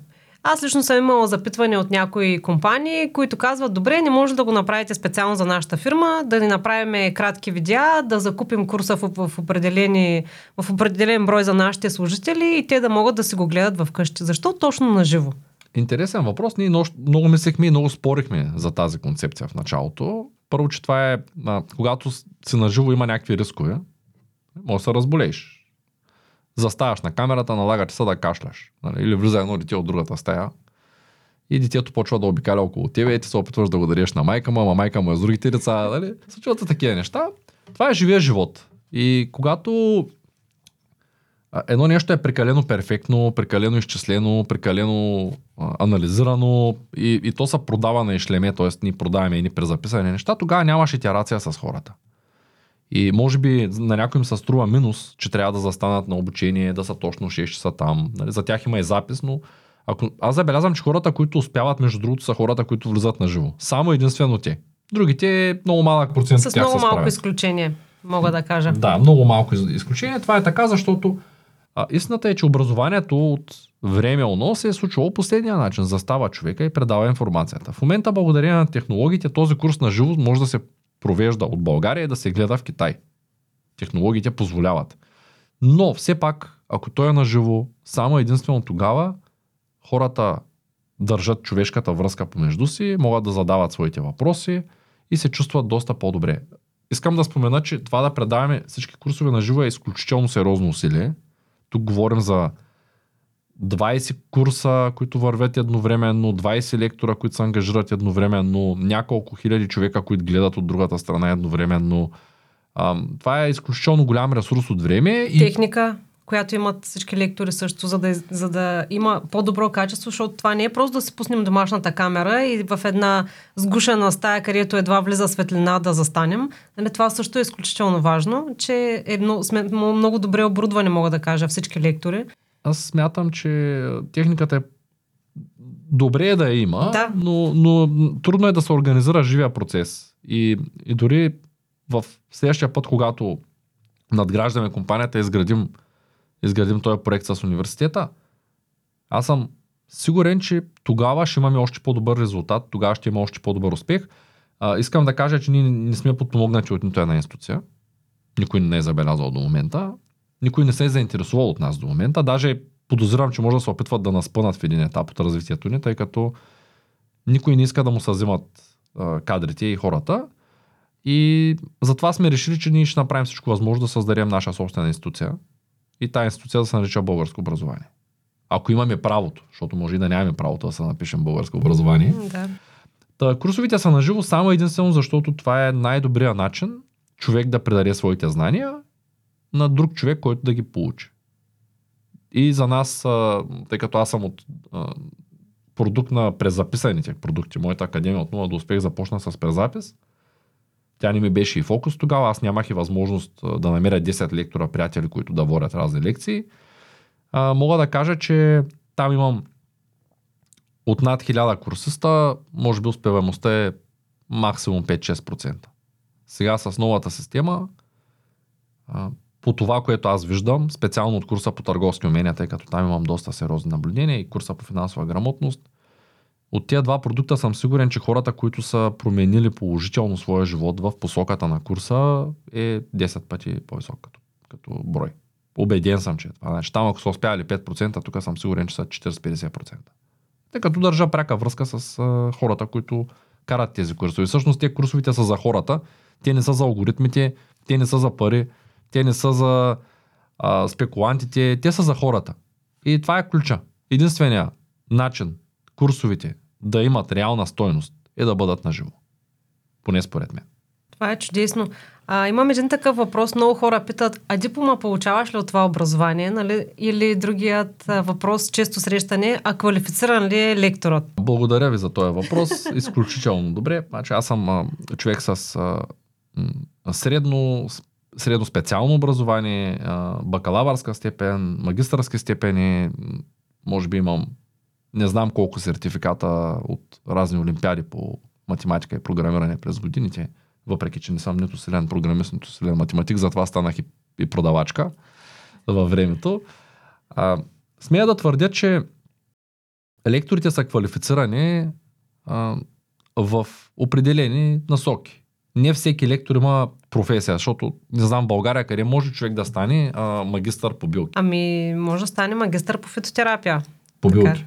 Аз лично съм имала запитване от някои компании, които казват, добре, не може да го направите специално за нашата фирма, да ни направим кратки видеа, да закупим курса в, в, определени, в определен брой за нашите служители и те да могат да си го гледат вкъщи. Защо точно на живо? Интересен въпрос. Ние много, мислехме и много спорихме за тази концепция в началото. Първо, че това е, а, когато си наживо има някакви рискове, може да се разболееш. Заставаш на камерата, налагаш се да кашляш. Нали? Или влиза едно дете от другата стая и детето почва да обикаля около тебе и ти се опитваш да го дадеш на майка му, ама майка му е с другите деца. Нали? Случват се такива неща. Това е живия живот. И когато едно нещо е прекалено перфектно, прекалено изчислено, прекалено а, анализирано и, и то се продава на ишлеме, т.е. ни продаваме и ни презаписани неща, тогава нямаш итерация с хората. И може би на някой им се струва минус, че трябва да застанат на обучение, да са точно 6 часа там. Нали? За тях има и запис, но ако... аз забелязвам, че хората, които успяват, между другото, са хората, които влизат на живо. Само единствено те. Другите много малък процент С много малко изключение, мога да кажа. Да, много малко изключение. Това е така, защото а, истината е, че образованието от време оно се е случвало последния начин. Застава човека и предава информацията. В момента, благодарение на технологиите, този курс на живо може да се провежда от България и да се гледа в Китай. Технологиите позволяват. Но все пак, ако той е на живо, само единствено тогава хората държат човешката връзка помежду си, могат да задават своите въпроси и се чувстват доста по-добре. Искам да спомена, че това да предаваме всички курсове на живо е изключително сериозно усилие. Тук говорим за 20 курса, които вървят едновременно, 20 лектора, които се ангажират едновременно, няколко хиляди човека, които гледат от другата страна едновременно. А, това е изключително голям ресурс от време. И... Техника, която имат всички лектори също, за да, за да има по-добро качество, защото това не е просто да си пуснем домашната камера и в една сгушена стая, където едва влиза светлина да застанем. Нали, това също е изключително важно, че е много, сме много добре оборудване, мога да кажа, всички лектори. Аз смятам, че техниката е добре е да я има, да. Но, но трудно е да се организира живия процес. И, и дори в следващия път, когато надграждаме компанията, изградим, изградим този проект с университета, аз съм сигурен, че тогава ще имаме още по-добър резултат, тогава ще има още по-добър успех. А, искам да кажа, че ние не сме подпомогнати от нито една институция. Никой не е забелязал до момента никой не се е заинтересувал от нас до момента. Даже подозирам, че може да се опитват да наспънат в един етап от развитието ни, тъй като никой не иска да му а, кадрите и хората. И затова сме решили, че ние ще направим всичко възможно да създадем наша собствена институция. И тази институция да се нарича българско образование. Ако имаме правото, защото може и да нямаме правото да се напишем българско образование. Да. Та, курсовите са наживо само единствено, защото това е най-добрият начин човек да предаде своите знания на друг човек, който да ги получи. И за нас, тъй като аз съм от продукт на презаписаните продукти, моята академия от 0 до успех започна с презапис, тя не ми беше и фокус тогава, аз нямах и възможност да намеря 10 лектора, приятели, които да водят разни лекции. А, мога да кажа, че там имам от над 1000 курсиста, може би успеваемостта е максимум 5-6%. Сега с новата система по това, което аз виждам, специално от курса по търговски умения, тъй като там имам доста сериозни наблюдения и курса по финансова грамотност, от тези два продукта съм сигурен, че хората, които са променили положително своя живот в посоката на курса, е 10 пъти по-висок като, като брой. Обеден съм, че е това. Значи, там ако са успяли 5%, тук съм сигурен, че са 40-50%. Тъй като държа пряка връзка с а, хората, които карат тези курсове. Всъщност те курсовите са за хората, те не са за алгоритмите, те не са за пари, те не са за а, спекулантите, те са за хората. И това е ключа. Единственият начин курсовите да имат реална стойност е да бъдат наживо. Поне според мен. Това е чудесно. А, имам един такъв въпрос. Много хора питат, а диплома получаваш ли от това образование? Нали? Или другият въпрос, често срещане, а квалифициран ли е лекторът? Благодаря ви за този въпрос. Изключително добре. Значи, аз съм а, човек с а, средно, средно специално образование, а, бакалавърска степен, магистърски степени. Може би имам не знам колко сертификата от разни олимпиади по математика и програмиране през годините въпреки че не съм нито силен програмист, нито силен математик, затова станах и, и продавачка във времето. А, смея да твърдя, че лекторите са квалифицирани а, в определени насоки. Не всеки лектор има професия, защото не знам България къде може човек да стане а, магистър по билки. Ами, може да стане магистър по фитотерапия. По билки.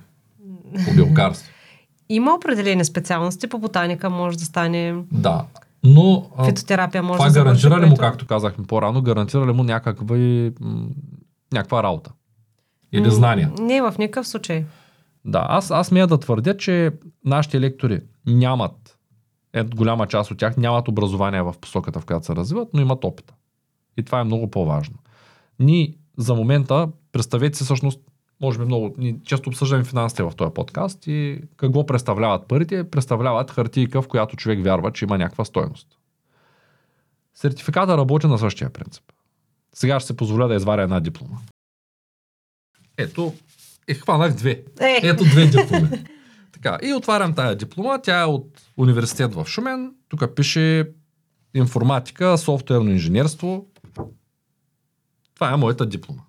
По билкарство. Има определени специалности по ботаника, може да стане. Да. Но фитотерапия може това да гарантира ли му, което... както казахме по-рано, гарантира ли му някаква, и, някаква работа? Или знания? Не, в никакъв случай. Да, аз, аз мия да твърдя, че нашите лектори нямат, е, голяма част от тях нямат образование в посоката, в която се развиват, но имат опита. И това е много по-важно. Ние за момента, представете си всъщност може би много, ние често обсъждаме финансите в този подкаст и какво представляват парите? Представляват хартийка, в която човек вярва, че има някаква стойност. Сертификата работи на същия принцип. Сега ще се позволя да изваря една диплома. Ето, е, хванах две. Е. Ето две дипломи. така, и отварям тая диплома. Тя е от университет в Шумен. Тук пише информатика, софтуерно инженерство. Това е моята диплома.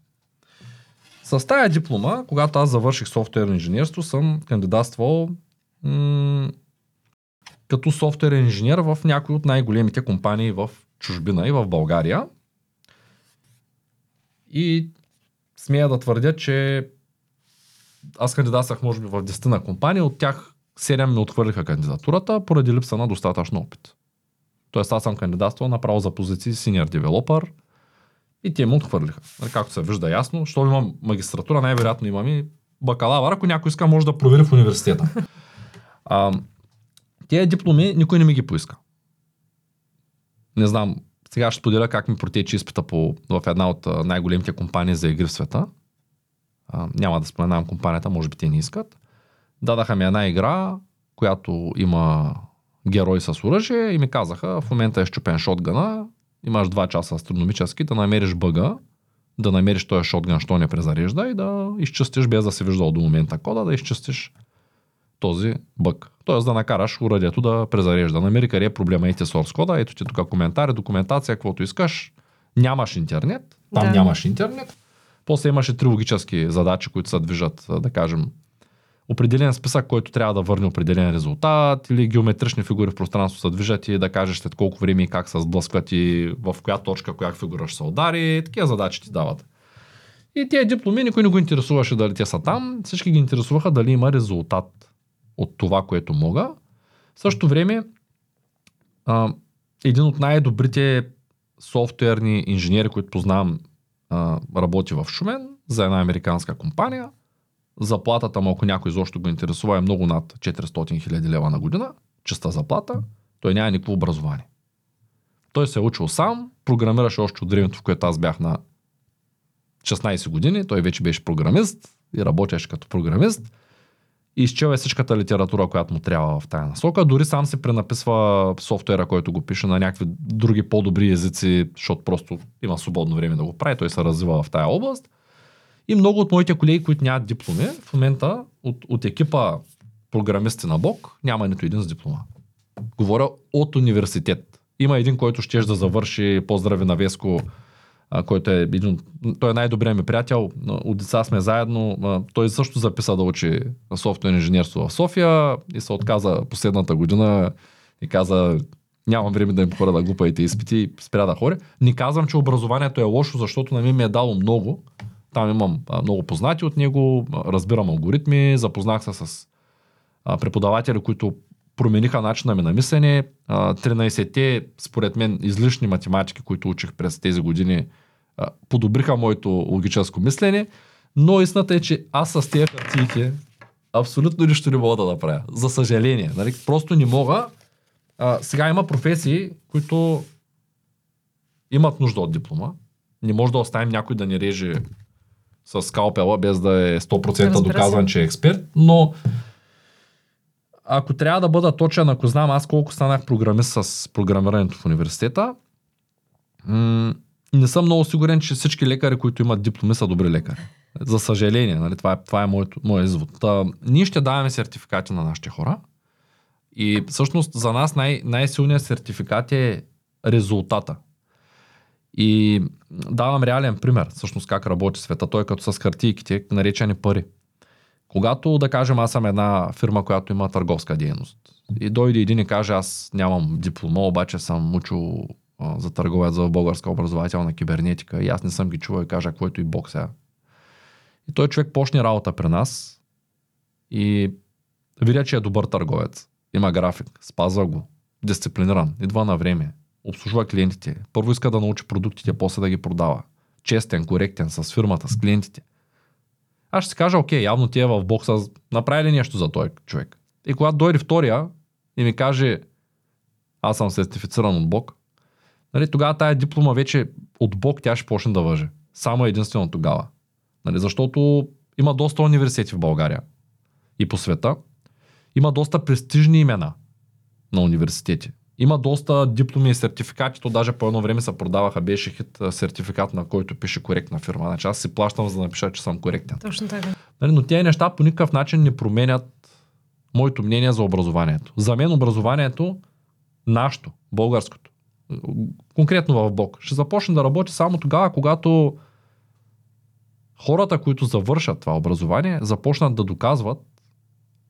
С тая диплома, когато аз завърших софтуерно инженерство, съм кандидатствал м- като софтуерен инженер в някои от най-големите компании в чужбина и в България. И смея да твърдя, че аз кандидатствах може би в 10 на компании, от тях 7 ме отхвърлиха кандидатурата поради липса на достатъчно опит. Тоест аз съм кандидатствал направо за позиции senior developer, и те му отхвърлиха. Нали, както се вижда ясно, що имам магистратура, най-вероятно имам и бакалавър, ако някой иска, може да провери в университета. А, тези дипломи никой не ми ги поиска. Не знам, сега ще споделя как ми протече изпита по, в една от най-големите компании за игри в света. А, няма да споменавам компанията, може би те не искат. Дадаха ми една игра, която има герой с оръжие и ми казаха, в момента е щупен шотгана, имаш 2 часа астрономически да намериш бъга, да намериш този шотган, що не презарежда и да изчистиш, без да си виждал до момента кода, да изчистиш този бъг. Тоест да накараш урадието да презарежда. Намери къде е проблема и ти source кода, ето ти тук коментари, документация, каквото искаш. Нямаш интернет, там да. нямаш интернет. После имаше три логически задачи, които се движат, да кажем, определен списък, който трябва да върне определен резултат или геометрични фигури в пространство се движат и да кажеш след колко време и как се сблъскват и в коя точка, коя фигура ще се удари. Такива задачи ти дават. И тези дипломи никой не го интересуваше дали те са там. Всички ги интересуваха дали има резултат от това, което мога. В същото време а, един от най-добрите софтуерни инженери, които познавам, а, работи в Шумен за една американска компания – заплатата му, ако някой изобщо го интересува, е много над 400 хиляди лева на година, чиста заплата, той няма никакво образование. Той се е учил сам, програмираше още от времето, в което аз бях на 16 години, той вече беше програмист и работеше като програмист. И изчел е всичката литература, която му трябва в тая насока. Дори сам се пренаписва софтуера, който го пише на някакви други по-добри езици, защото просто има свободно време да го прави. Той се развива в тая област. И много от моите колеги, които нямат дипломи, в момента от, от екипа програмисти на Бог няма нито един с диплома. Говоря от университет. Има един, който ще да завърши, поздрави на Веско, а, който е един, той е най-добрият ми приятел, от деца сме заедно, а, той също записа да учи софтуер инженерство в София и се отказа последната година и каза, нямам време да им хора да глупаете изпити и спря да хори. Не казвам, че образованието е лошо, защото на мен ми е дало много, там имам много познати от него, разбирам алгоритми, запознах се с преподаватели, които промениха начина ми на мислене. А, 13-те, според мен, излишни математики, които учих през тези години, подобриха моето логическо мислене. Но истината е, че аз с тези хартиите абсолютно нищо не мога да направя. За съжаление. Нали? Просто не мога. А, сега има професии, които имат нужда от диплома. Не може да оставим някой да ни реже с скалпела, без да е 100% Разбира се. доказан, че е експерт, но ако трябва да бъда точен, ако знам аз колко станах програмист с програмирането в университета, м- не съм много сигурен, че всички лекари, които имат дипломи, са добри лекари. За съжаление, нали? това е, това е моето, моят извод. Та, ние ще даваме сертификати на нашите хора и всъщност за нас най- най-силният сертификат е резултата. И давам реален пример, всъщност как работи света. Той е като с хартийките, наречени пари. Когато, да кажем, аз съм една фирма, която има търговска дейност и дойде един и каже, аз нямам диплома, обаче съм учил за търговец в българска образователна кибернетика и аз не съм ги чувал и кажа, който и бог сега. И той човек почне работа при нас и видя, че е добър търговец. Има график, спазва го, дисциплиниран, идва на време, обслужва клиентите. Първо иска да научи продуктите, после да ги продава. Честен, коректен с фирмата, с клиентите. Аз ще си кажа, окей, явно ти е в бокса, направи ли нещо за този човек? И когато дойде втория и ми каже, аз съм сертифициран от Бог, нали, тогава тая диплома вече от Бог тя ще почне да въже. Само единствено тогава. Нали, защото има доста университети в България и по света. Има доста престижни имена на университети. Има доста дипломи и сертификати, то даже по едно време се продаваха, беше хит сертификат, на който пише коректна фирма. Значи аз си плащам за да напиша, че съм коректен. Точно така. Нали, но тези неща по никакъв начин не променят моето мнение за образованието. За мен образованието, нашето, българското, конкретно в Бог, ще започне да работи само тогава, когато хората, които завършат това образование, започнат да доказват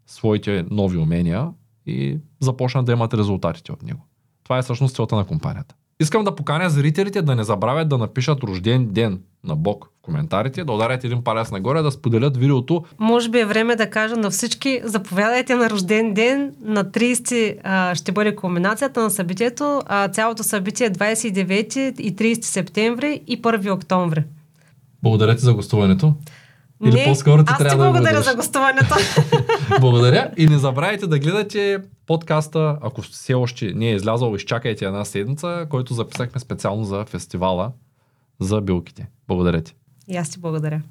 своите нови умения и започнат да имат резултатите от него. Това е всъщност целта на компанията. Искам да поканя зрителите да не забравят да напишат рожден ден на Бог в коментарите, да ударят един палец нагоре, да споделят видеото. Може би е време да кажа на всички, заповядайте на рожден ден. На 30 а, ще бъде кулминацията на събитието. А, цялото събитие е 29 и 30 септември и 1 октомври. Благодаря ти за гостуването. Или Не, по-скоро ти аз ти трябва да благодаря за гостуването. Благодаря и не забравяйте да гледате подкаста, ако все още не е излязъл, изчакайте една седмица, който записахме специално за фестивала за билките. Благодаря ти. и аз ти благодаря.